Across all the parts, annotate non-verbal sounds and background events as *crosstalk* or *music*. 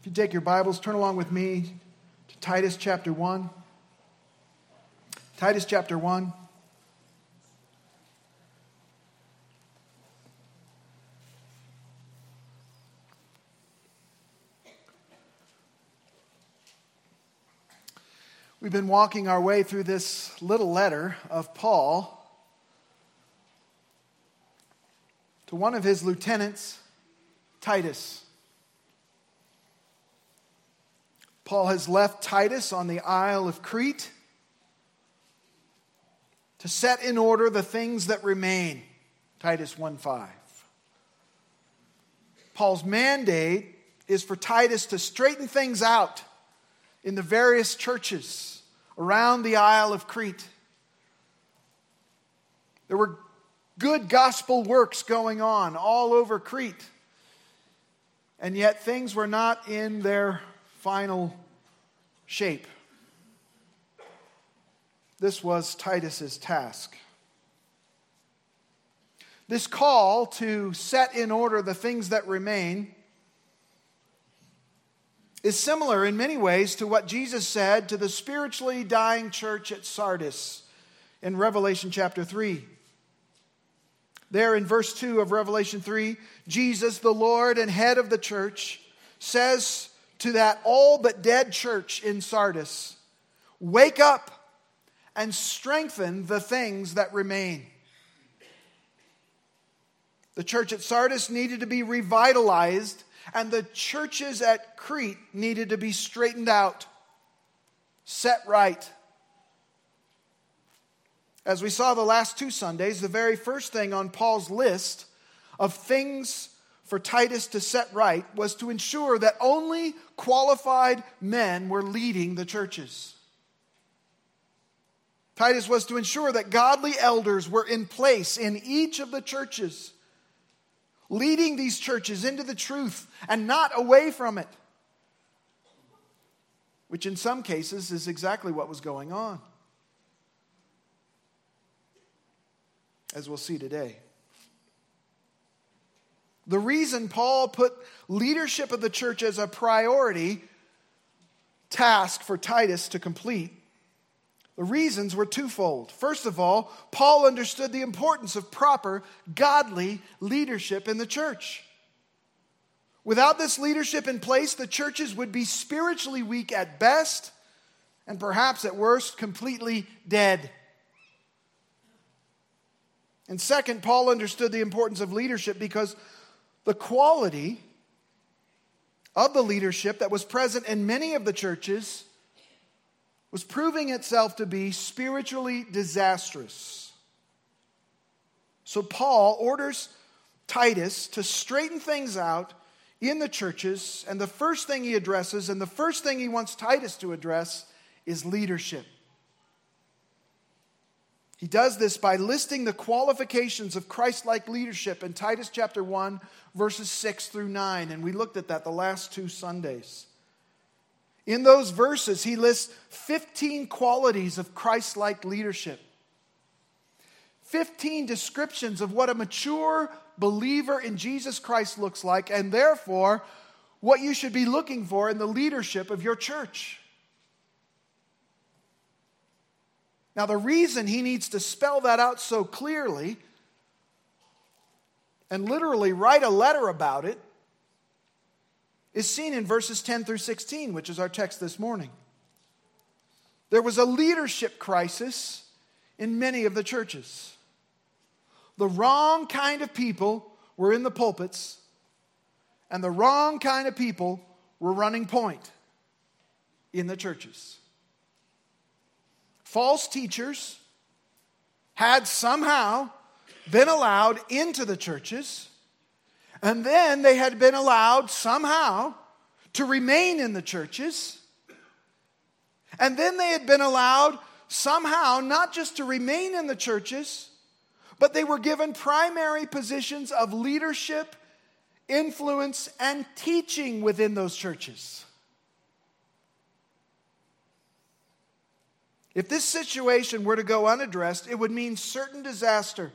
If you take your Bibles, turn along with me to Titus chapter 1. Titus chapter 1. We've been walking our way through this little letter of Paul to one of his lieutenants, Titus. Paul has left Titus on the Isle of Crete to set in order the things that remain. Titus 1:5. Paul's mandate is for Titus to straighten things out in the various churches around the Isle of Crete. There were good gospel works going on all over Crete. And yet things were not in their final shape. This was Titus's task. This call to set in order the things that remain is similar in many ways to what Jesus said to the spiritually dying church at Sardis in Revelation chapter 3. There in verse 2 of Revelation 3, Jesus, the Lord and head of the church, says to that all but dead church in Sardis, Wake up and strengthen the things that remain. The church at Sardis needed to be revitalized and the churches at Crete needed to be straightened out, set right. As we saw the last two Sundays, the very first thing on Paul's list of things for Titus to set right was to ensure that only qualified men were leading the churches. Titus was to ensure that godly elders were in place in each of the churches leading these churches into the truth and not away from it. Which, in some cases, is exactly what was going on. As we'll see today. The reason Paul put leadership of the church as a priority task for Titus to complete the reasons were twofold. First of all, Paul understood the importance of proper, godly leadership in the church. Without this leadership in place, the churches would be spiritually weak at best, and perhaps at worst, completely dead. And second, Paul understood the importance of leadership because the quality of the leadership that was present in many of the churches was proving itself to be spiritually disastrous. So Paul orders Titus to straighten things out in the churches, and the first thing he addresses, and the first thing he wants Titus to address, is leadership. He does this by listing the qualifications of Christ like leadership in Titus chapter 1, verses 6 through 9. And we looked at that the last two Sundays. In those verses, he lists 15 qualities of Christ like leadership, 15 descriptions of what a mature believer in Jesus Christ looks like, and therefore, what you should be looking for in the leadership of your church. Now, the reason he needs to spell that out so clearly and literally write a letter about it is seen in verses 10 through 16, which is our text this morning. There was a leadership crisis in many of the churches. The wrong kind of people were in the pulpits, and the wrong kind of people were running point in the churches. False teachers had somehow been allowed into the churches and then they had been allowed somehow to remain in the churches. And then they had been allowed somehow not just to remain in the churches, but they were given primary positions of leadership, influence, and teaching within those churches. If this situation were to go unaddressed, it would mean certain disaster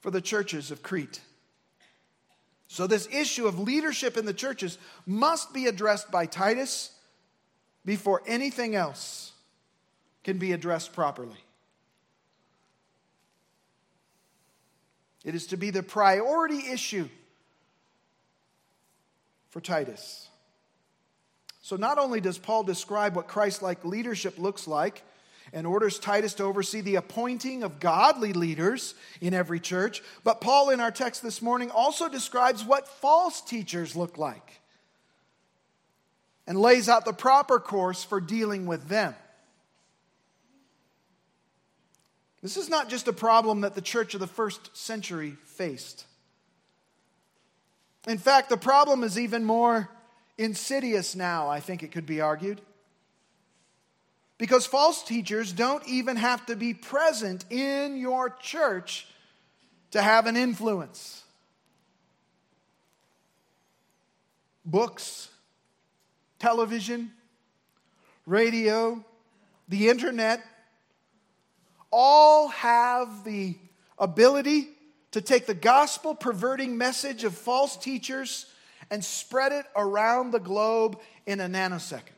for the churches of Crete. So, this issue of leadership in the churches must be addressed by Titus before anything else can be addressed properly. It is to be the priority issue for Titus. So, not only does Paul describe what Christ like leadership looks like and orders Titus to oversee the appointing of godly leaders in every church, but Paul, in our text this morning, also describes what false teachers look like and lays out the proper course for dealing with them. This is not just a problem that the church of the first century faced. In fact, the problem is even more insidious now, I think it could be argued. Because false teachers don't even have to be present in your church to have an influence. Books, television, radio, the internet, all have the ability to take the gospel perverting message of false teachers and spread it around the globe in a nanosecond.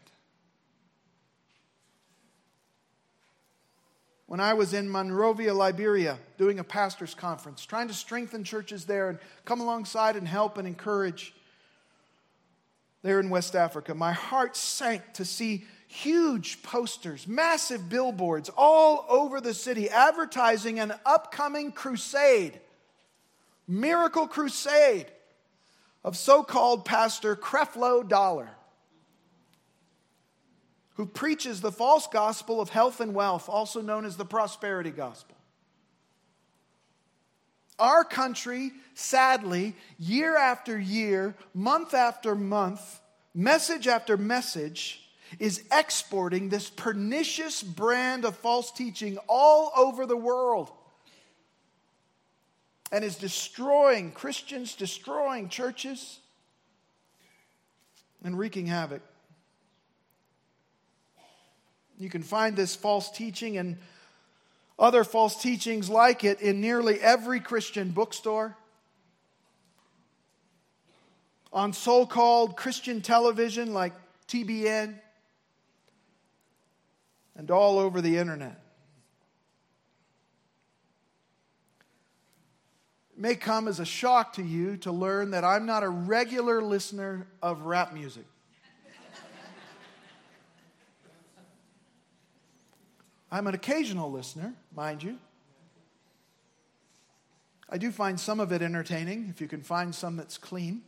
When I was in Monrovia, Liberia, doing a pastor's conference, trying to strengthen churches there and come alongside and help and encourage there in West Africa, my heart sank to see huge posters, massive billboards all over the city advertising an upcoming crusade, miracle crusade of so called Pastor Creflo Dollar, who preaches the false gospel of health and wealth, also known as the prosperity gospel. Our country, sadly, year after year, month after month, message after message, is exporting this pernicious brand of false teaching all over the world and is destroying Christians, destroying churches, and wreaking havoc. You can find this false teaching and other false teachings like it in nearly every Christian bookstore, on so called Christian television like TBN, and all over the internet. May come as a shock to you to learn that I'm not a regular listener of rap music. I'm an occasional listener, mind you. I do find some of it entertaining, if you can find some that's clean.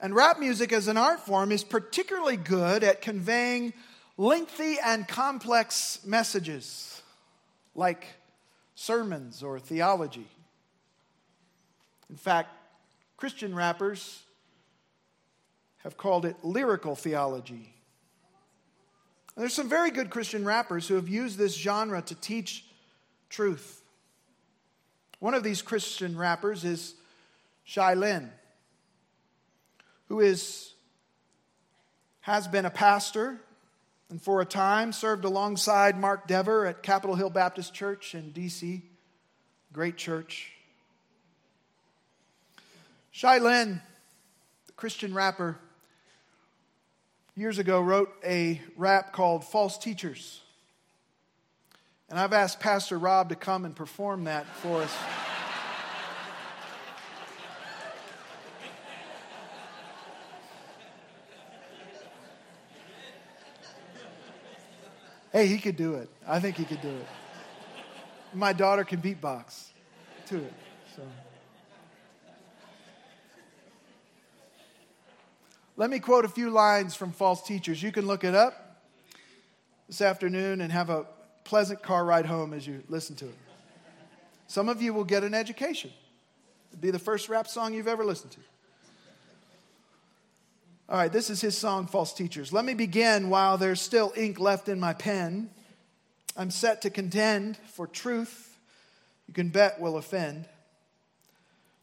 And rap music as an art form is particularly good at conveying lengthy and complex messages like sermons or theology. In fact, Christian rappers have called it lyrical theology. And there's some very good Christian rappers who have used this genre to teach truth. One of these Christian rappers is Shai Linne who is, has been a pastor and for a time served alongside Mark Dever at Capitol Hill Baptist Church in D.C., great church. Shai Linne, the Christian rapper, years ago wrote a rap called False Teachers. And I've asked Pastor Rob to come and perform that for us. Hey, he could do it. I think he could do it. My daughter can beatbox to it. So. Let me quote a few lines from false teachers. You can look it up this afternoon and have a pleasant car ride home as you listen to it. Some of you will get an education. It'll be the first rap song you've ever listened to. All right, this is his song, False Teachers. Let me begin while there's still ink left in my pen. I'm set to contend for truth, you can bet will offend.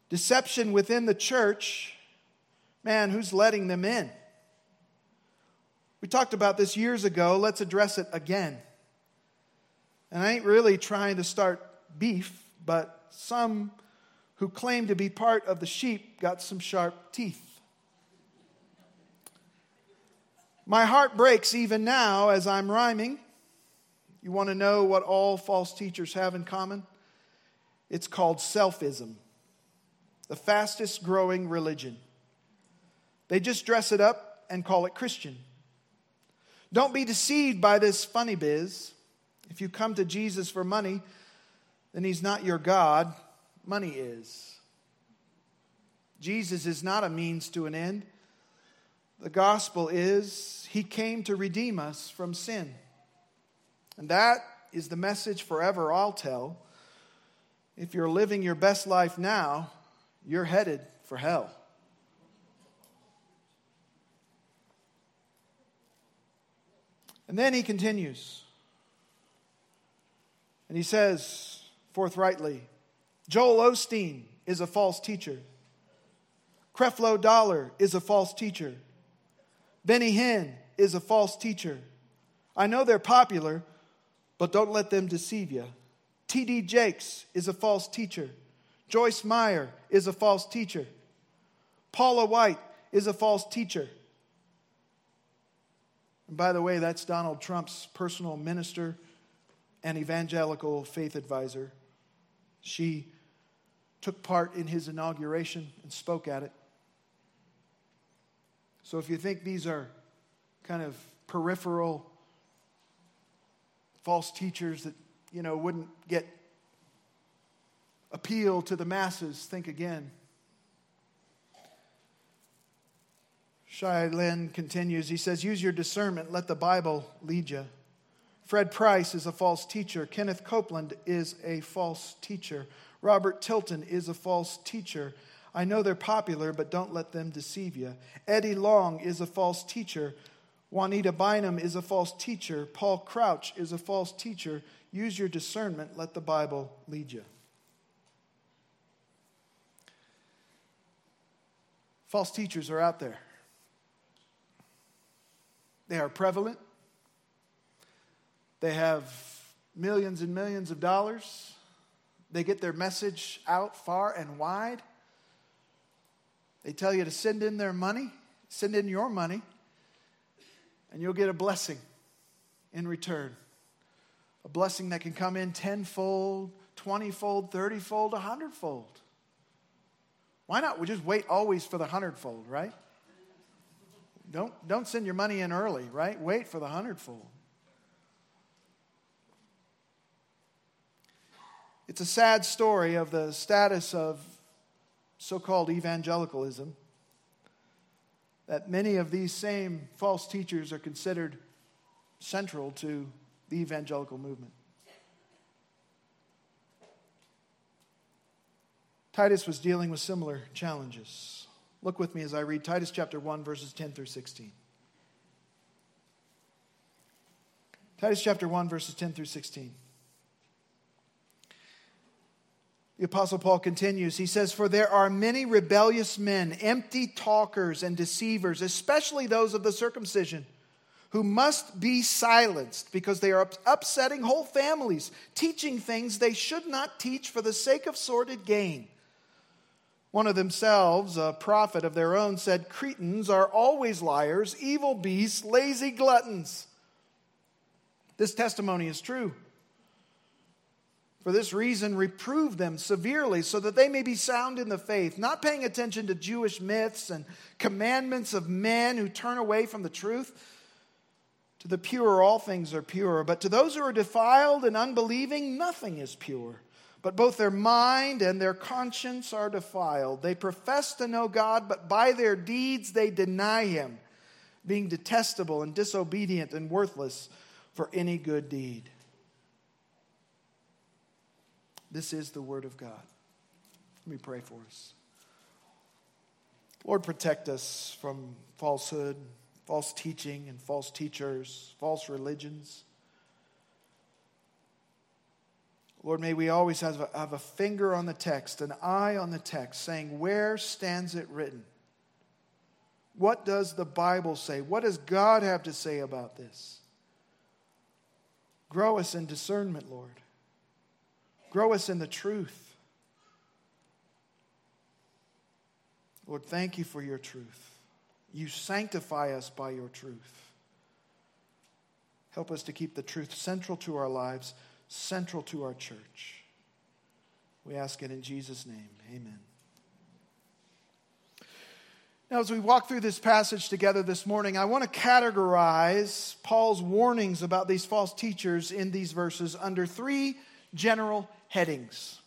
Deception within the church, man, who's letting them in? We talked about this years ago. Let's address it again. And I ain't really trying to start beef, but some who claim to be part of the sheep got some sharp teeth. My heart breaks even now as I'm rhyming. You want to know what all false teachers have in common? It's called selfism, the fastest growing religion. They just dress it up and call it Christian. Don't be deceived by this funny biz. If you come to Jesus for money, then he's not your God, money is. Jesus is not a means to an end. The gospel is he came to redeem us from sin. And that is the message forever I'll tell. If you're living your best life now, you're headed for hell. And then he continues. And he says forthrightly Joel Osteen is a false teacher. Creflo Dollar is a false teacher. Benny Hinn is a false teacher. I know they're popular, but don't let them deceive you. T.D. Jakes is a false teacher. Joyce Meyer is a false teacher. Paula White is a false teacher. And by the way, that's Donald Trump's personal minister and evangelical faith advisor. She took part in his inauguration and spoke at it. So if you think these are kind of peripheral false teachers that, you know, wouldn't get appeal to the masses, think again. Shai Linne continues. He says, Use your discernment, let the Bible lead you. Fred Price is a false teacher. Kenneth Copeland is a false teacher. Robert Tilton is a false teacher. I know they're popular, but don't let them deceive you. Eddie Long is a false teacher. Juanita Bynum is a false teacher. Paul Crouch is a false teacher. Use your discernment. Let the Bible lead you. False teachers are out there. They are prevalent. They have millions and millions of dollars. They get their message out far and wide. They tell you to send in their money, send in your money, and you'll get a blessing in return. A blessing that can come in tenfold, twentyfold, thirtyfold, a hundredfold. Why not? We just wait always for the hundredfold, right? Don't, don't send your money in early, right? Wait for the hundredfold. It's a sad story of the status of so called evangelicalism, that many of these same false teachers are considered central to the evangelical movement. Titus was dealing with similar challenges. Look with me as I read Titus chapter 1, verses 10 through 16. Titus chapter 1, verses 10 through 16. The Apostle Paul continues. He says, For there are many rebellious men, empty talkers and deceivers, especially those of the circumcision, who must be silenced because they are upsetting whole families, teaching things they should not teach for the sake of sordid gain. One of themselves, a prophet of their own, said, Cretans are always liars, evil beasts, lazy gluttons. This testimony is true. For this reason, reprove them severely so that they may be sound in the faith, not paying attention to Jewish myths and commandments of men who turn away from the truth. To the pure, all things are pure, but to those who are defiled and unbelieving, nothing is pure. But both their mind and their conscience are defiled. They profess to know God, but by their deeds they deny Him, being detestable and disobedient and worthless for any good deed. This is the Word of God. Let me pray for us. Lord, protect us from falsehood, false teaching, and false teachers, false religions. Lord, may we always have a, have a finger on the text, an eye on the text, saying, Where stands it written? What does the Bible say? What does God have to say about this? Grow us in discernment, Lord. Grow us in the truth. Lord, thank you for your truth. You sanctify us by your truth. Help us to keep the truth central to our lives, central to our church. We ask it in Jesus' name. Amen. Now, as we walk through this passage together this morning, I want to categorize Paul's warnings about these false teachers in these verses under three general headings.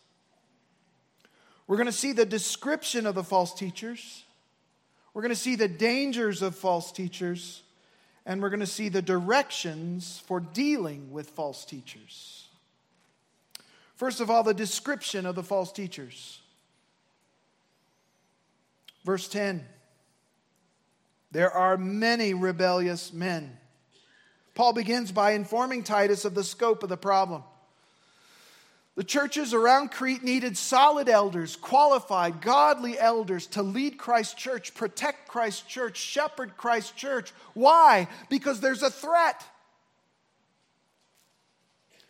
We're going to see the description of the false teachers, we're going to see the dangers of false teachers, and we're going to see the directions for dealing with false teachers. First of all, the description of the false teachers. Verse 10 There are many rebellious men. Paul begins by informing Titus of the scope of the problem. The churches around Crete needed solid elders, qualified, godly elders to lead Christ's church, protect Christ's church, shepherd Christ's church. Why? Because there's a threat.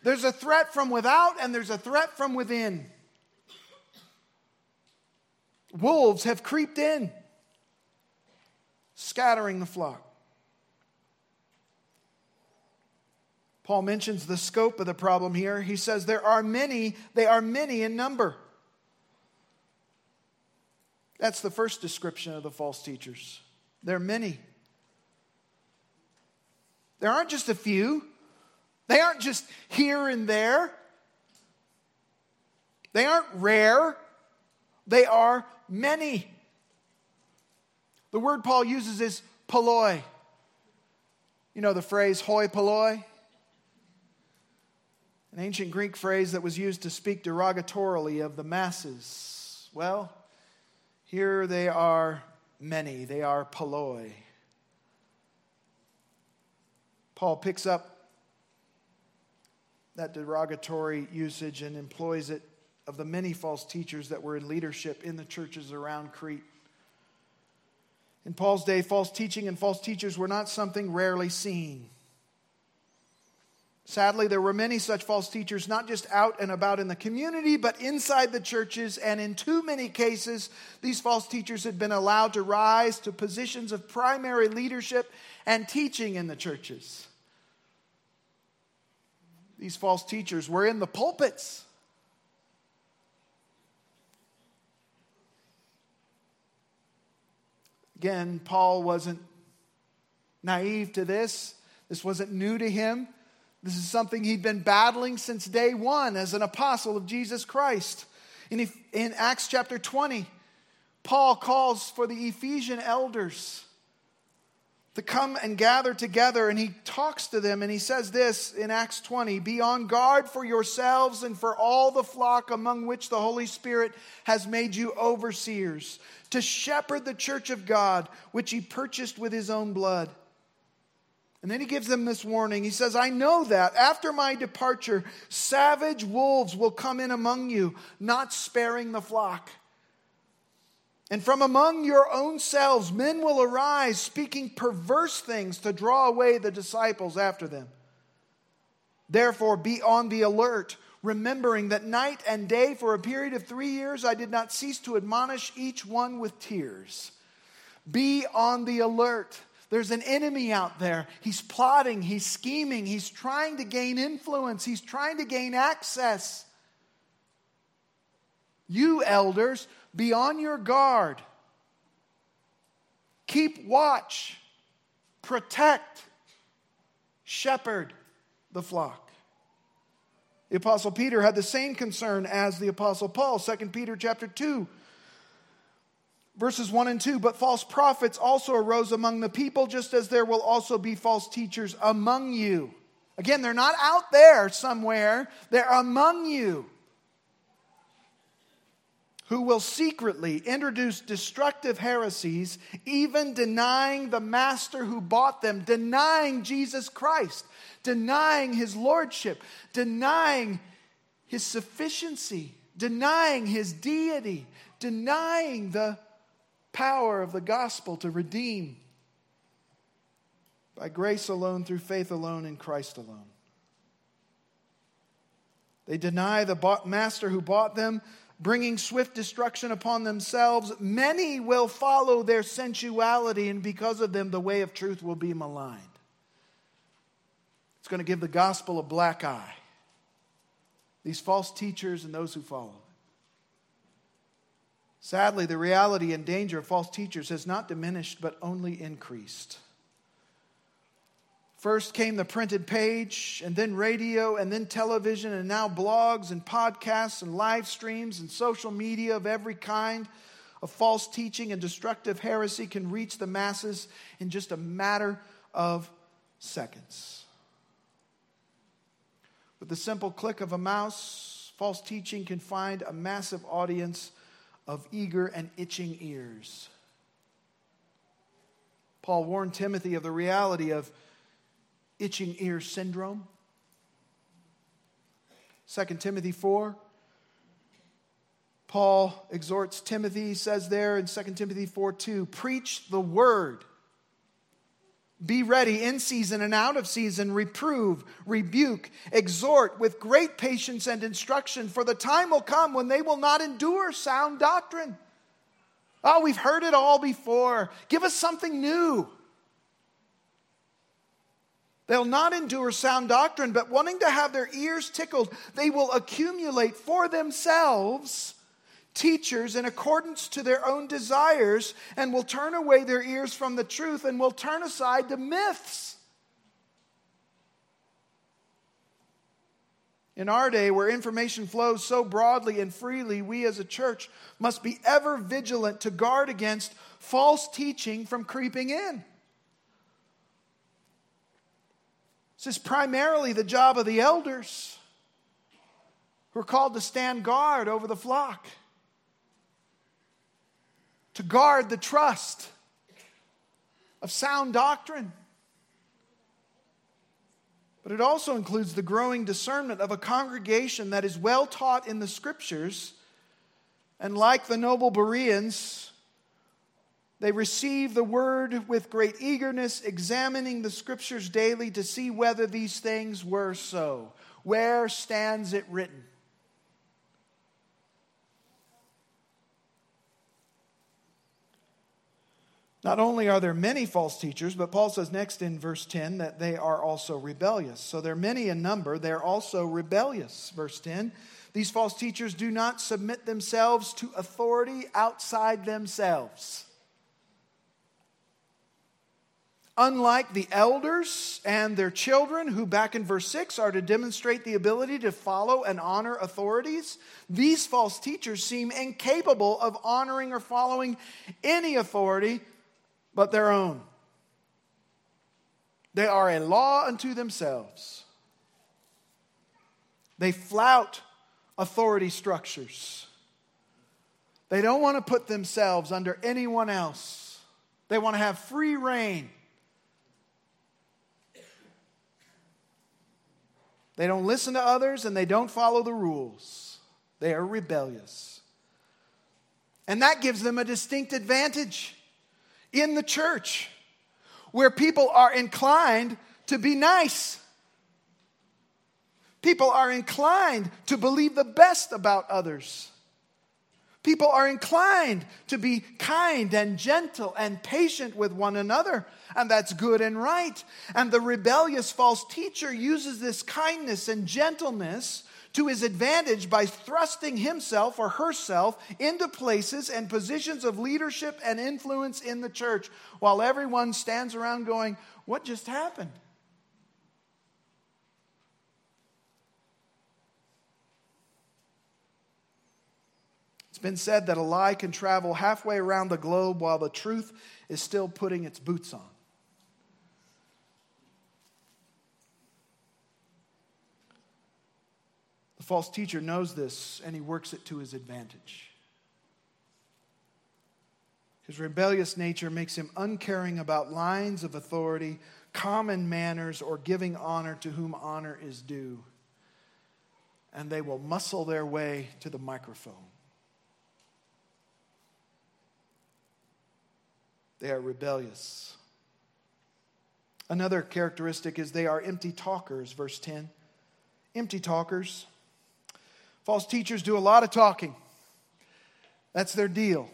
There's a threat from without and there's a threat from within. Wolves have creeped in, scattering the flock. Paul mentions the scope of the problem here. He says there are many, they are many in number. That's the first description of the false teachers. There are many. There aren't just a few, they aren't just here and there. They aren't rare, they are many. The word Paul uses is polloi. You know the phrase hoi polloi? An ancient Greek phrase that was used to speak derogatorily of the masses. Well, here they are many, they are polloi. Paul picks up that derogatory usage and employs it of the many false teachers that were in leadership in the churches around Crete. In Paul's day, false teaching and false teachers were not something rarely seen. Sadly, there were many such false teachers, not just out and about in the community, but inside the churches. And in too many cases, these false teachers had been allowed to rise to positions of primary leadership and teaching in the churches. These false teachers were in the pulpits. Again, Paul wasn't naive to this. This wasn't new to him. This is something he'd been battling since day one as an apostle of Jesus Christ. In, in Acts chapter 20, Paul calls for the Ephesian elders to come and gather together, and he talks to them, and he says this in Acts 20 Be on guard for yourselves and for all the flock among which the Holy Spirit has made you overseers, to shepherd the church of God, which he purchased with his own blood. And then he gives them this warning. He says, I know that after my departure, savage wolves will come in among you, not sparing the flock. And from among your own selves, men will arise, speaking perverse things to draw away the disciples after them. Therefore, be on the alert, remembering that night and day for a period of three years I did not cease to admonish each one with tears. Be on the alert. There's an enemy out there. He's plotting, he's scheming, he's trying to gain influence, he's trying to gain access. You, elders, be on your guard. Keep watch, protect, shepherd the flock. The apostle Peter had the same concern as the apostle Paul. 2 Peter chapter 2 verses 1 and 2 but false prophets also arose among the people just as there will also be false teachers among you. Again they're not out there somewhere. They're among you who will secretly introduce destructive heresies even denying the master who bought them denying jesus christ denying his lordship denying his sufficiency denying his deity denying the power of the gospel to redeem by grace alone, through faith alone, in Christ alone. They deny the master who bought them, bringing swift destruction upon themselves. Many will follow their sensuality, and because of them, the way of truth will be maligned. It's going to give the gospel a black eye. These false teachers and those who follow. Sadly, the reality and danger of false teachers has not diminished, but only increased. First came the printed page, and then radio, and then television, and now blogs and podcasts and live streams and social media of every kind of false teaching and destructive heresy can reach the masses in just a matter of seconds. With the simple click of a mouse, false teaching can find a massive audience of eager and itching ears. Paul warned Timothy of the reality of itching ear syndrome. 2 Timothy 4. Paul exhorts Timothy, says there in 2 Timothy 4 2, preach the word. Be ready in season and out of season, reprove, rebuke, exhort with great patience and instruction, for the time will come when they will not endure sound doctrine. Oh, we've heard it all before. Give us something new. They'll not endure sound doctrine, but wanting to have their ears tickled, they will accumulate for themselves teachers in accordance to their own desires and will turn away their ears from the truth and will turn aside to myths. In our day, where information flows so broadly and freely, we as a church must be ever vigilant to guard against false teaching from creeping in. This is primarily the job of the elders who are called to stand guard over the flock, to guard the trust of sound doctrine. But it also includes the growing discernment of a congregation that is well taught in the scriptures and, like the noble Bereans, they receive the word with great eagerness, examining the scriptures daily to see whether these things were so. Where stands it written? Not only are there many false teachers, but Paul says next in verse 10 that they are also rebellious. So they're many in number, they're also rebellious. Verse 10 These false teachers do not submit themselves to authority outside themselves. Unlike the elders and their children, who back in verse 6 are to demonstrate the ability to follow and honor authorities, these false teachers seem incapable of honoring or following any authority but their own. They are a law unto themselves. They flout authority structures. They don't want to put themselves under anyone else. They want to have free rein They don't listen to others and they don't follow the rules. They are rebellious. And that gives them a distinct advantage in the church where people are inclined to be nice. People are inclined to believe the best about others. People are inclined to be kind and gentle and patient with one another, and that's good and right. And the rebellious false teacher uses this kindness and gentleness to his advantage by thrusting himself or herself into places and positions of leadership and influence in the church while everyone stands around going, What just happened? It's been said that a lie can travel halfway around the globe while the truth is still putting its boots on. False teacher knows this and he works it to his advantage. His rebellious nature makes him uncaring about lines of authority, common manners, or giving honor to whom honor is due. And they will muscle their way to the microphone. They are rebellious. Another characteristic is they are empty talkers, verse 10. Empty talkers. False teachers do a lot of talking. That's their deal.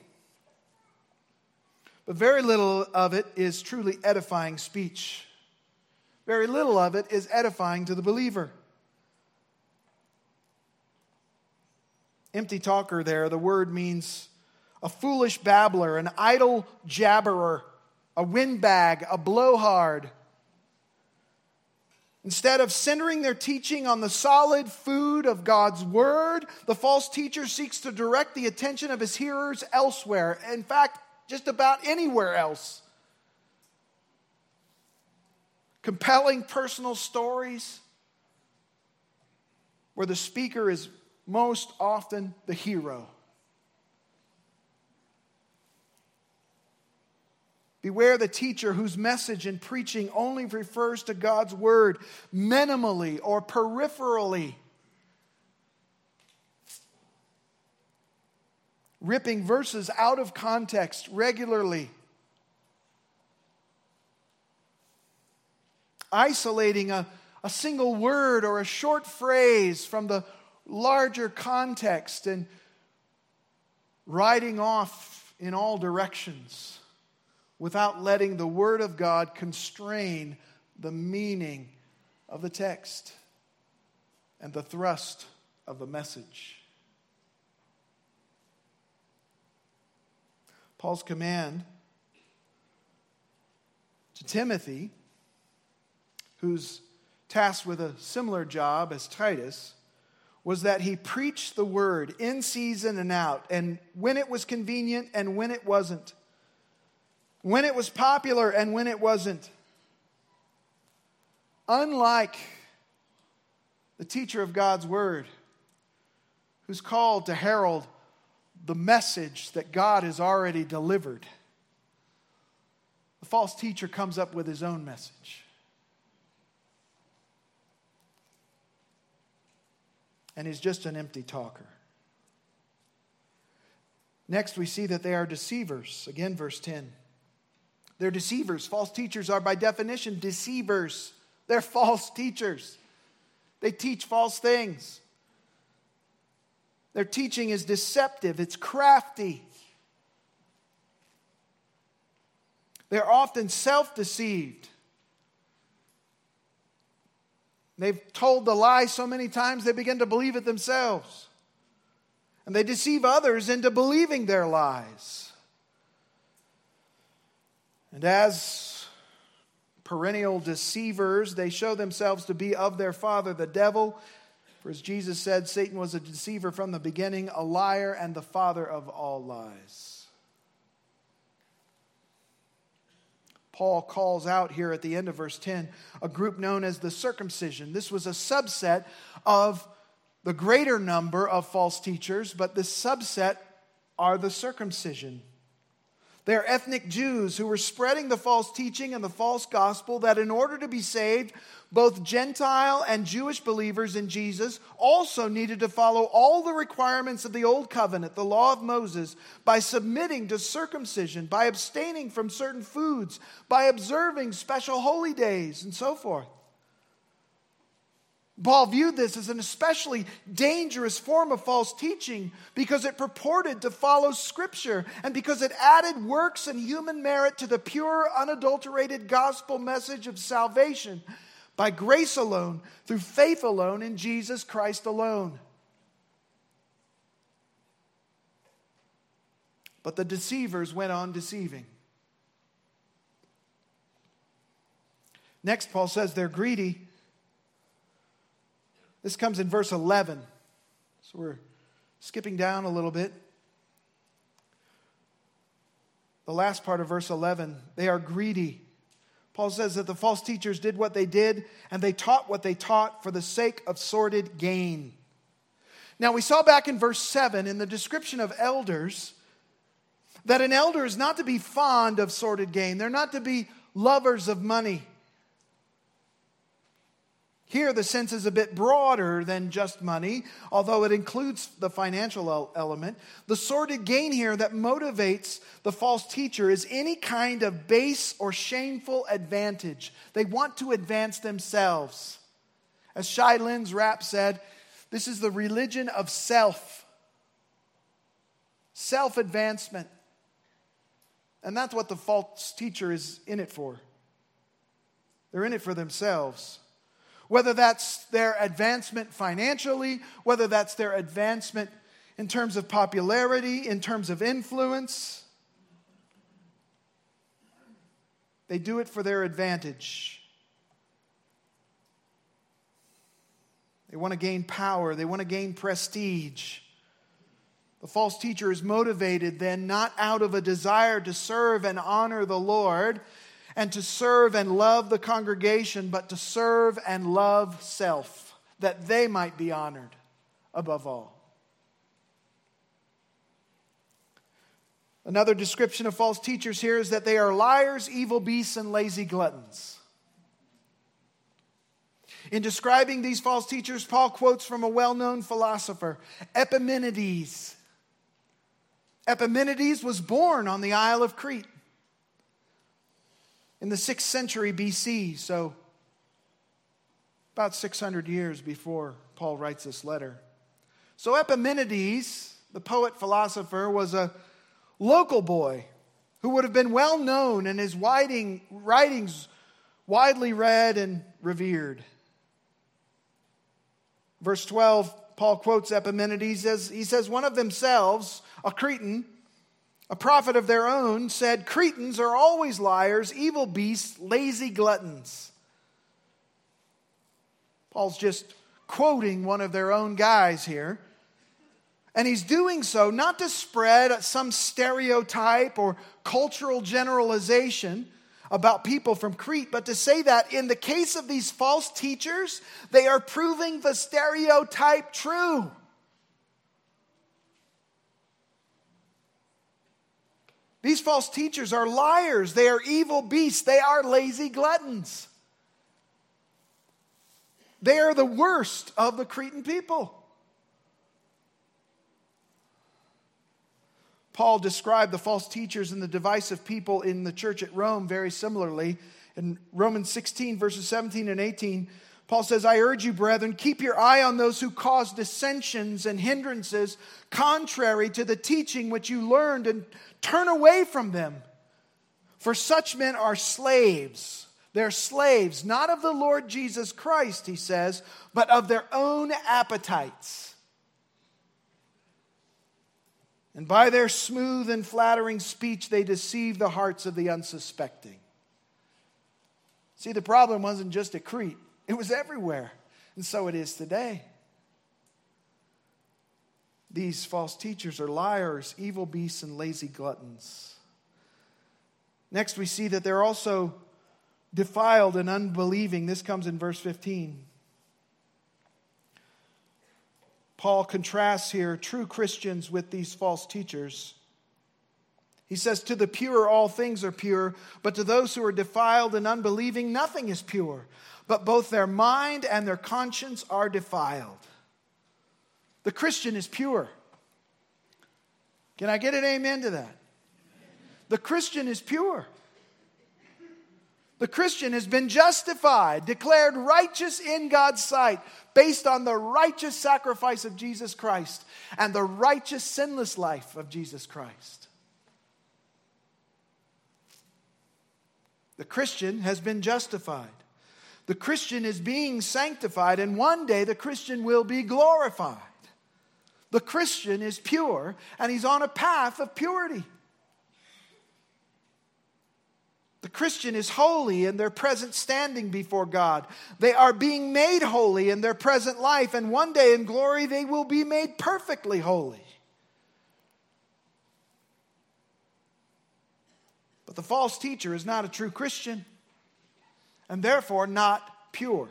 But very little of it is truly edifying speech. Very little of it is edifying to the believer. Empty talker there, the word means a foolish babbler, an idle jabberer, a windbag, a blowhard. Instead of centering their teaching on the solid food of God's word, the false teacher seeks to direct the attention of his hearers elsewhere. In fact, just about anywhere else. Compelling personal stories where the speaker is most often the hero. Beware the teacher whose message and preaching only refers to God's word minimally or peripherally. Ripping verses out of context regularly. Isolating a, a single word or a short phrase from the larger context and riding off in all directions without letting the Word of God constrain the meaning of the text and the thrust of the message. Paul's command to Timothy, who's tasked with a similar job as Titus, was that he preached the word in season and out, and when it was convenient and when it wasn't when it was popular and when it wasn't. Unlike the teacher of God's word, who's called to herald the message that God has already delivered, the false teacher comes up with his own message. And he's just an empty talker. Next, we see that they are deceivers. Again, verse 10. They're deceivers. False teachers are, by definition, deceivers. They're *laughs* false teachers. They teach false things. Their teaching is deceptive, it's crafty. They're often self deceived. They've told the lie so many times they begin to believe it themselves. And they deceive others into believing their lies. And as perennial deceivers, they show themselves to be of their father, the devil. For as Jesus said, Satan was a deceiver from the beginning, a liar, and the father of all lies. Paul calls out here at the end of verse 10 a group known as the circumcision. This was a subset of the greater number of false teachers, but this subset are the circumcision. They are ethnic Jews who were spreading the false teaching and the false gospel that in order to be saved, both Gentile and Jewish believers in Jesus also needed to follow all the requirements of the Old Covenant, the law of Moses, by submitting to circumcision, by abstaining from certain foods, by observing special holy days, and so forth. Paul viewed this as an especially dangerous form of false teaching because it purported to follow Scripture and because it added works and human merit to the pure, unadulterated gospel message of salvation by grace alone, through faith alone, in Jesus Christ alone. But the deceivers went on deceiving. Next, Paul says they're greedy this comes in verse 11. So we're skipping down a little bit. The last part of verse 11 they are greedy. Paul says that the false teachers did what they did and they taught what they taught for the sake of sordid gain. Now, we saw back in verse 7 in the description of elders that an elder is not to be fond of sordid gain, they're not to be lovers of money. Here, the sense is a bit broader than just money, although it includes the financial element. The sordid gain here that motivates the false teacher is any kind of base or shameful advantage. They want to advance themselves. As Shai Linne's rap said, this is the religion of self. self advancement. And that's what the false teacher is in it for. They're in it for themselves. Whether that's their advancement financially, whether that's their advancement in terms of popularity, in terms of influence, they do it for their advantage. They want to gain power, they want to gain prestige. The false teacher is motivated then not out of a desire to serve and honor the Lord and to serve and love the congregation, but to serve and love self, that they might be honored above all. Another description of false teachers here is that they are liars, evil beasts, and lazy gluttons. In describing these false teachers, Paul quotes from a well known philosopher, Epimenides. Epimenides was born on the Isle of Crete in the 6th century BC, so about 600 years before Paul writes this letter. So Epimenides, the poet philosopher, was a local boy who would have been well known and his writings widely read and revered. Verse 12, Paul quotes Epimenides as he says, One of themselves, a Cretan, a prophet of their own, said, Cretans are always liars, evil beasts, lazy gluttons. Paul's just quoting one of their own guys here. And he's doing so not to spread some stereotype or cultural generalization about people from Crete, but to say that in the case of these false teachers, they are proving the stereotype true. These false teachers are liars, they are evil beasts, they are lazy gluttons. They are the worst of the Cretan people. Paul described the false teachers and the divisive people in the church at Rome very similarly. In Romans 16, verses 17 and 18, Paul says, I urge you, brethren, keep your eye on those who cause dissensions and hindrances contrary to the teaching which you learned, and turn away from them. For such men are slaves. They're slaves, not of the Lord Jesus Christ, he says, but of their own appetites. And by their smooth and flattering speech, they deceive the hearts of the unsuspecting. See, the problem wasn't just at Crete, it was everywhere. And so it is today. These false teachers are liars, evil beasts, and lazy gluttons. Next, we see that they're also defiled and unbelieving. This comes in verse 15. Paul contrasts here true Christians with these false teachers. He says, To the pure, all things are pure, but to those who are defiled and unbelieving, nothing is pure. But both their mind and their conscience are defiled. The Christian is pure. Can I get an amen to that? The Christian is pure. The Christian has been justified, declared righteous in God's sight, based on the righteous sacrifice of Jesus Christ and the righteous, sinless life of Jesus Christ. The Christian has been justified. The Christian is being sanctified, and one day the Christian will be glorified. The Christian is pure, and he's on a path of purity. The Christian is holy in their present standing before God. They are being made holy in their present life, and one day in glory they will be made perfectly holy. But the false teacher is not a true Christian, and therefore not pure.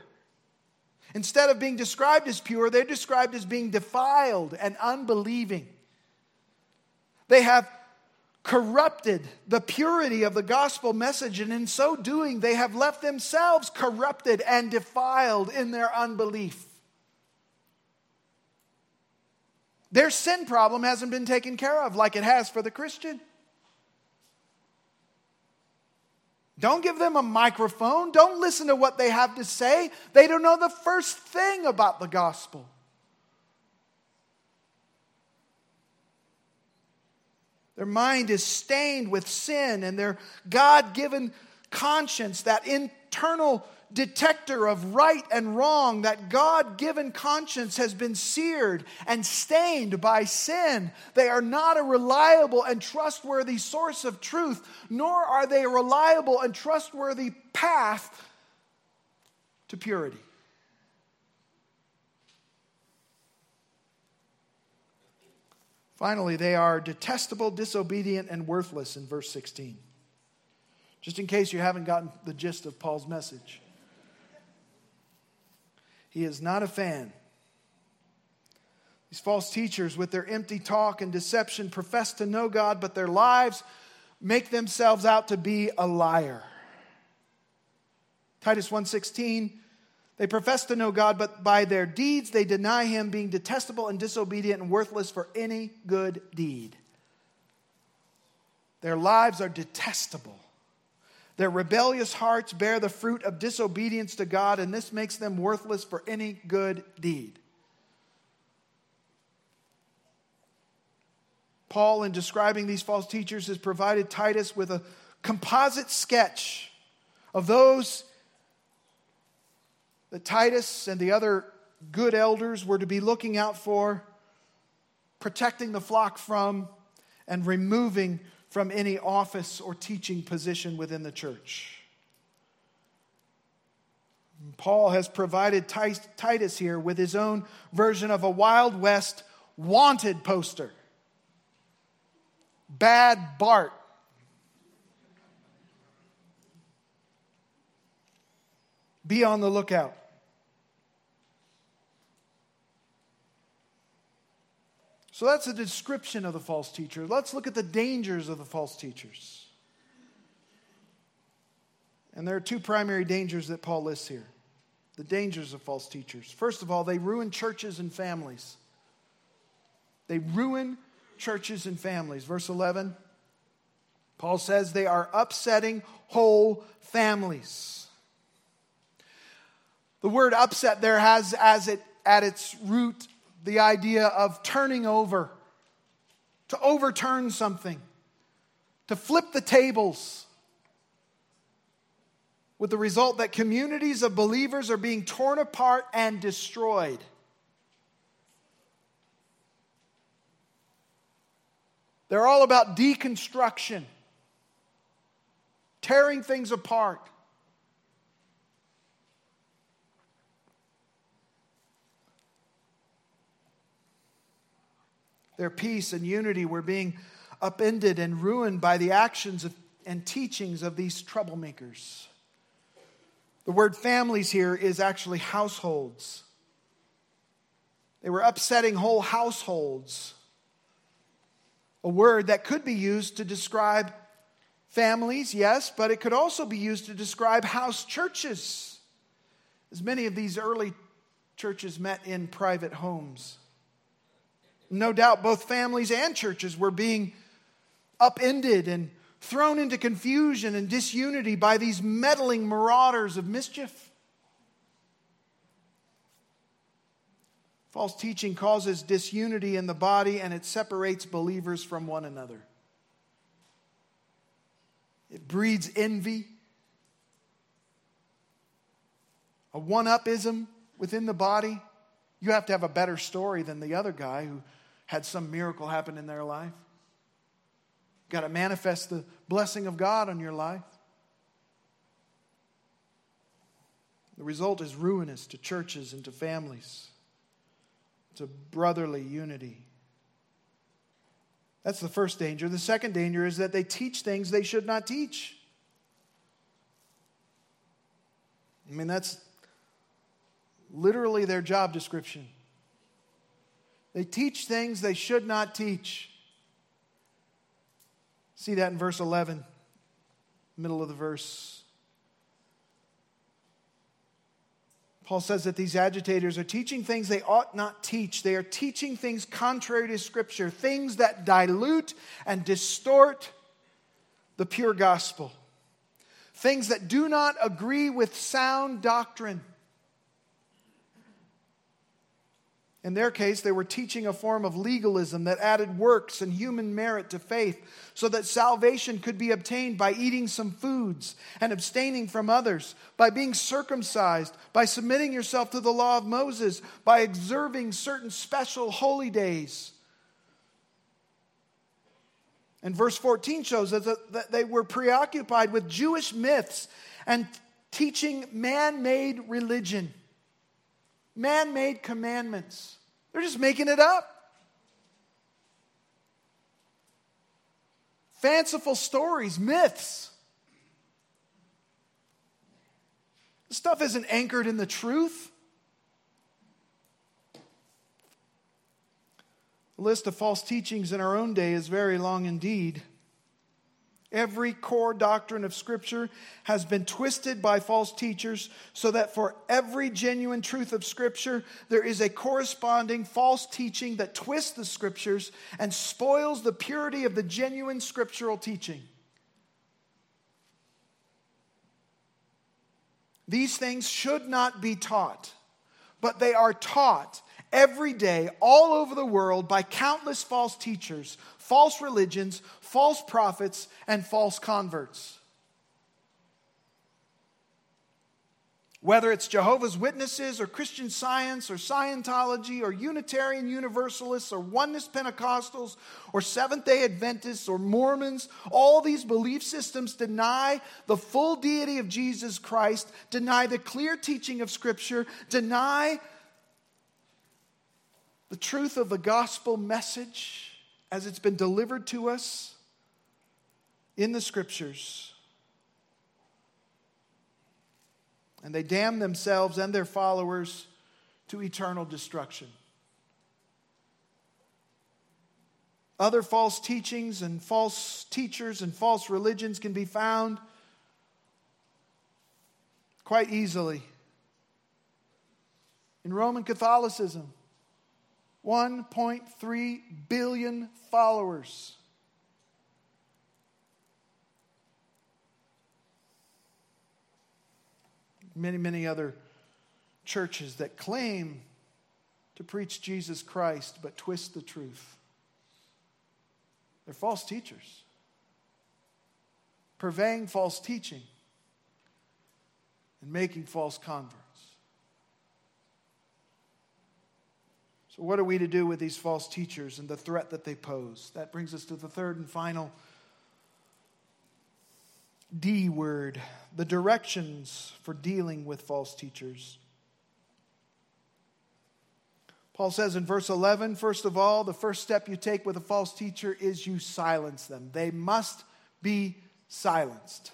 Instead of being described as pure, they're described as being defiled and unbelieving. They have corrupted the purity of the gospel message, and in so doing, they have left themselves corrupted and defiled in their unbelief. Their sin problem hasn't been taken care of like it has for the Christian. Don't give them a microphone. Don't listen to what they have to say. They don't know the first thing about the gospel. Their mind is stained with sin, and their God given conscience, that internal detector of right and wrong, that God given conscience has been seared and stained by sin. They are not a reliable and trustworthy source of truth, nor are they a reliable and trustworthy path to purity. Finally, they are detestable, disobedient, and worthless in verse 16. Just in case you haven't gotten the gist of Paul's message. He is not a fan. These false teachers, with their empty talk and deception, profess to know God, but their lives make themselves out to be a liar. Titus 1:16 They profess to know God, but by their deeds they deny him, being detestable and disobedient and worthless for any good deed. Their lives are detestable. Their rebellious hearts bear the fruit of disobedience to God, and this makes them worthless for any good deed. Paul, in describing these false teachers, has provided Titus with a composite sketch of those that Titus and the other good elders were to be looking out for, protecting the flock from, and removing from any office or teaching position within the church. Paul has provided Titus here with his own version of a Wild West wanted poster. Bad Bart. Be on the lookout. So that's a description of the false teacher. Let's look at the dangers of the false teachers. And there are two primary dangers that Paul lists here the dangers of false teachers. First of all, they ruin churches and families. They ruin churches and families. Verse 11, Paul says they are upsetting whole families. The word upset there has as it at its root the idea of turning over, to overturn something, to flip the tables, with the result that communities of believers are being torn apart and destroyed. They're all about deconstruction, tearing things apart. Their peace and unity were being upended and ruined by the actions of, and teachings of these troublemakers. The word families here is actually households. They were upsetting whole households. A word that could be used to describe families, yes, but it could also be used to describe house churches, as many of these early churches met in private homes. No doubt both families and churches were being upended and thrown into confusion and disunity by these meddling marauders of mischief. False teaching causes disunity in the body and it separates believers from one another. It breeds envy, a one upism within the body. You have to have a better story than the other guy who had some miracle happen in their life. Got to manifest the blessing of God on your life. The result is ruinous to churches and to families, to brotherly unity. That's the first danger. The second danger is that they teach things they should not teach. I mean, that's literally their job description. They teach things they should not teach. See that in verse 11, middle of the verse. Paul says that these agitators are teaching things they ought not teach. They are teaching things contrary to Scripture, things that dilute and distort the pure gospel, things that do not agree with sound doctrine. In their case, they were teaching a form of legalism that added works and human merit to faith so that salvation could be obtained by eating some foods and abstaining from others, by being circumcised, by submitting yourself to the law of Moses, by observing certain special holy days. And verse 14 shows us that they were preoccupied with Jewish myths and teaching man made religion man made commandments. They're just making it up. Fanciful stories, myths. This stuff isn't anchored in the truth. The list of false teachings in our own day is very long indeed. Every core doctrine of Scripture has been twisted by false teachers so that for every genuine truth of Scripture, there is a corresponding false teaching that twists the Scriptures and spoils the purity of the genuine scriptural teaching. These things should not be taught, but they are taught every day all over the world by countless false teachers false religions, false prophets, and false converts. Whether it's Jehovah's Witnesses or Christian Science or Scientology or Unitarian Universalists or Oneness Pentecostals or Seventh day Adventists or Mormons, all these belief systems deny the full deity of Jesus Christ, deny the clear teaching of Scripture, deny the truth of the gospel message as it's been delivered to us in the scriptures. And they damn themselves and their followers to eternal destruction. Other false teachings and false teachers and false religions can be found quite easily in Roman Catholicism. 1.3 billion followers. Many, many other churches that claim to preach Jesus Christ but twist the truth. They're false teachers, purveying false teaching and making false converts. So, what are we to do with these false teachers and the threat that they pose? That brings us to the third and final D word the directions for dealing with false teachers. Paul says in verse 11, first of all, the first step you take with a false teacher is you silence them. They must be silenced.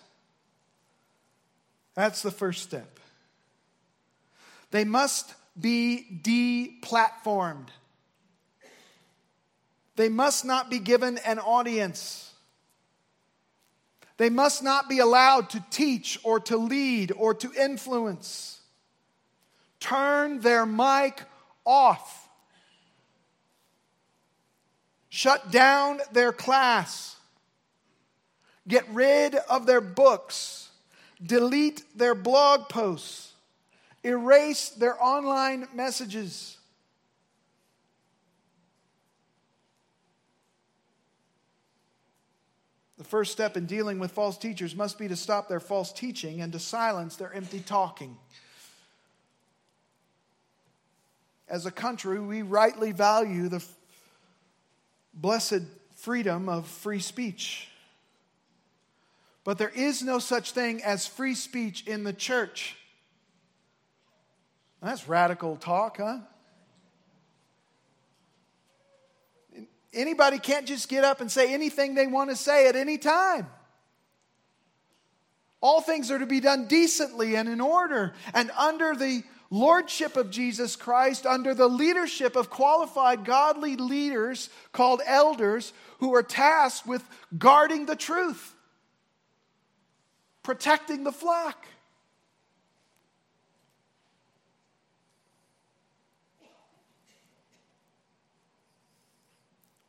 That's the first step. They must be deplatformed. They must not be given an audience. They must not be allowed to teach or to lead or to influence. Turn their mic off. Shut down their class. Get rid of their books. Delete their blog posts erase their online messages. The first step in dealing with false teachers must be to stop their false teaching and to silence their empty talking. As a country, we rightly value the blessed freedom of free speech. But there is no such thing as free speech in the church. That's radical talk, huh? Anybody can't just get up and say anything they want to say at any time. All things are to be done decently and in order and under the lordship of Jesus Christ, under the leadership of qualified godly leaders called elders who are tasked with guarding the truth, protecting the flock.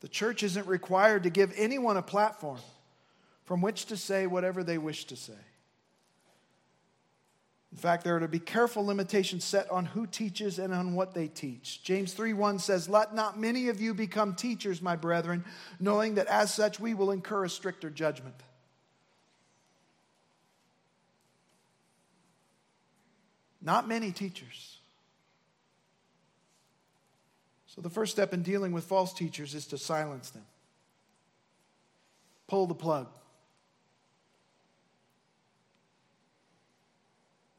The church isn't required to give anyone a platform from which to say whatever they wish to say. In fact, there are to be careful limitations set on who teaches and on what they teach. James 3 1 says, Let not many of you become teachers, my brethren, knowing that as such we will incur a stricter judgment. Not many teachers. So, the first step in dealing with false teachers is to silence them, pull the plug.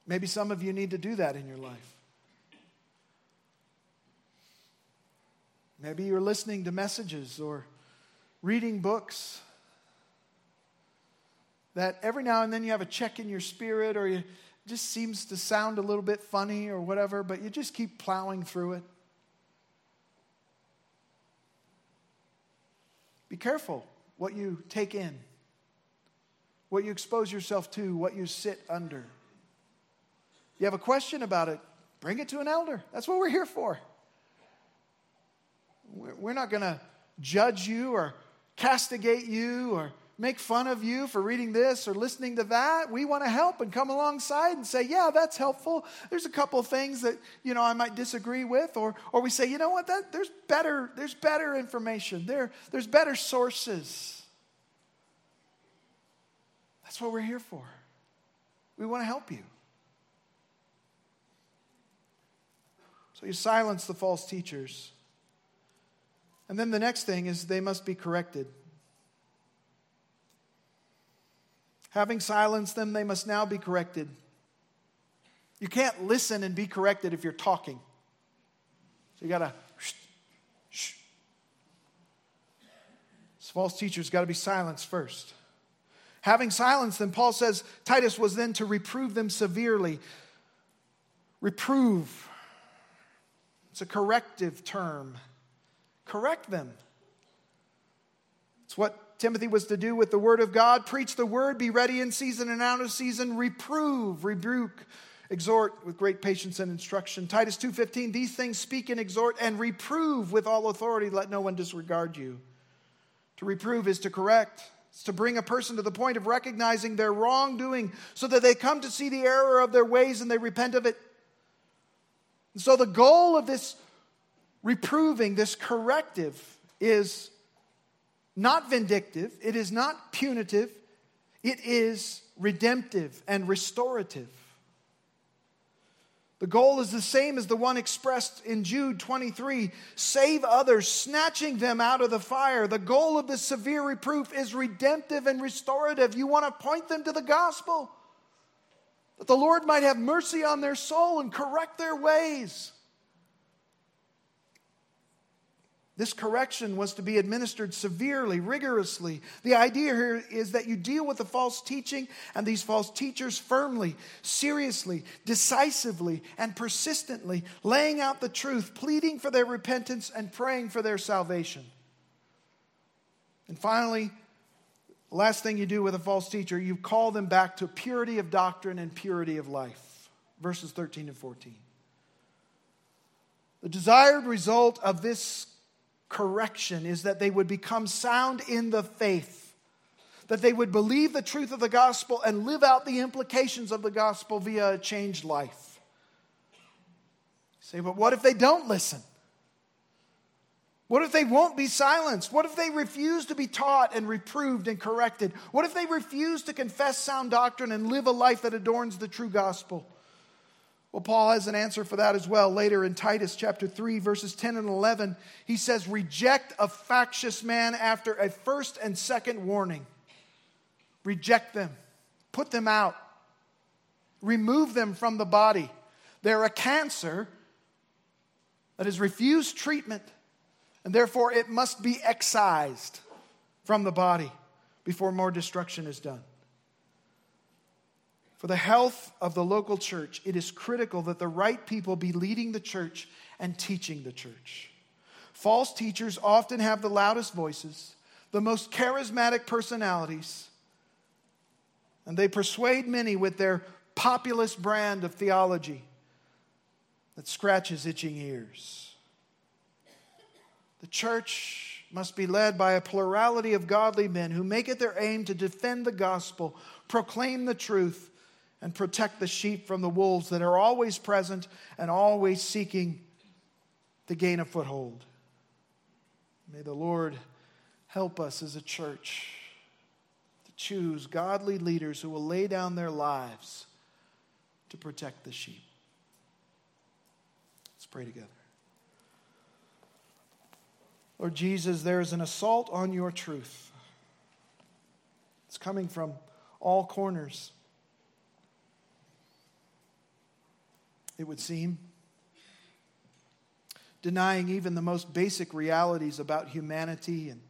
Maybe some of you need to do that in your life. Maybe you're listening to messages or reading books that every now and then you have a check in your spirit or you just seems to sound a little bit funny or whatever, but you just keep plowing through it. Be careful what you take in, what you expose yourself to, what you sit under. You have a question about it, bring it to an elder. That's what we're here for. We're not going to judge you or castigate you or make fun of you for reading this or listening to that. We want to help and come alongside and say, yeah, that's helpful. There's a couple of things that, you know, I might disagree with. Or, or we say, you know what, that, there's, better, there's better information. There, there's better sources. That's what we're here for. We want to help you. So you silence the false teachers. And then the next thing is they must be corrected. Having silenced them, they must now be corrected. You can't listen and be corrected if you're talking. So you got to false teacher's got to be silenced first. Having silenced them, Paul says Titus was then to reprove them severely. Reprove. It's a corrective term. Correct them. It's what Timothy was to do with the word of God preach the word, be ready in season and out of season, reprove, rebuke, exhort with great patience and instruction. Titus 2:15 These things speak and exhort and reprove with all authority, let no one disregard you. To reprove is to correct. It's to bring a person to the point of recognizing their wrongdoing so that they come to see the error of their ways and they repent of it. And so the goal of this reproving, this corrective, is not vindictive, it is not punitive, it is redemptive and restorative. The goal is the same as the one expressed in Jude 23 save others, snatching them out of the fire. The goal of this severe reproof is redemptive and restorative. You want to point them to the gospel, that the Lord might have mercy on their soul and correct their ways. This correction was to be administered severely, rigorously. The idea here is that you deal with the false teaching and these false teachers firmly, seriously, decisively, and persistently, laying out the truth, pleading for their repentance, and praying for their salvation. And finally, last thing you do with a false teacher, you call them back to purity of doctrine and purity of life. Verses 13 and 14. The desired result of this correction is that they would become sound in the faith, that they would believe the truth of the gospel and live out the implications of the gospel via a changed life. say, but what if they don't listen? What if they won't be silenced? What if they refuse to be taught and reproved and corrected? What if they refuse to confess sound doctrine and live a life that adorns the true gospel? Well, Paul has an answer for that as well. Later in Titus chapter 3, verses 10 and 11, he says, Reject a factious man after a first and second warning. Reject them, put them out, remove them from the body. They're a cancer that has refused treatment, and therefore it must be excised from the body before more destruction is done. For the health of the local church, it is critical that the right people be leading the church and teaching the church. False teachers often have the loudest voices, the most charismatic personalities, and they persuade many with their populist brand of theology that scratches itching ears. The church must be led by a plurality of godly men who make it their aim to defend the gospel, proclaim the truth, and protect the sheep from the wolves that are always present and always seeking to gain a foothold. May the Lord help us as a church to choose godly leaders who will lay down their lives to protect the sheep. Let's pray together. Lord Jesus, there is an assault on your truth. It's coming from all corners. It would seem. Denying even the most basic realities about humanity and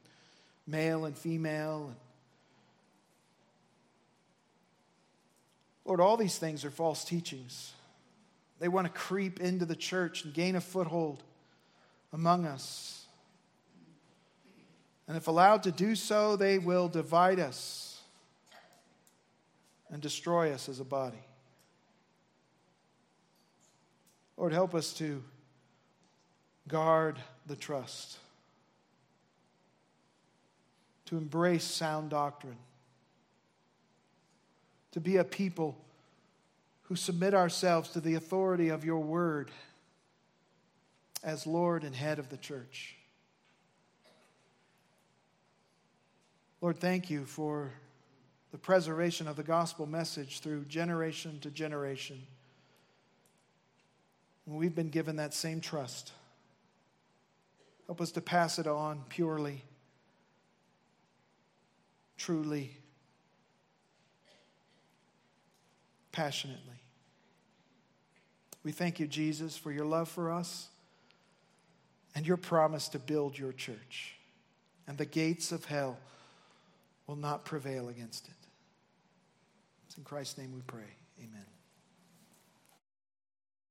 male and female. And Lord, all these things are false teachings. They want to creep into the church and gain a foothold among us. And if allowed to do so, they will divide us and destroy us as a body. Lord, help us to guard the trust, to embrace sound doctrine, to be a people who submit ourselves to the authority of your word as Lord and head of the church. Lord, thank you for the preservation of the gospel message through generation to generation. We've been given that same trust. Help us to pass it on purely, truly, passionately. We thank you, Jesus, for your love for us and your promise to build your church. And the gates of hell will not prevail against it. It's in Christ's name we pray. Amen.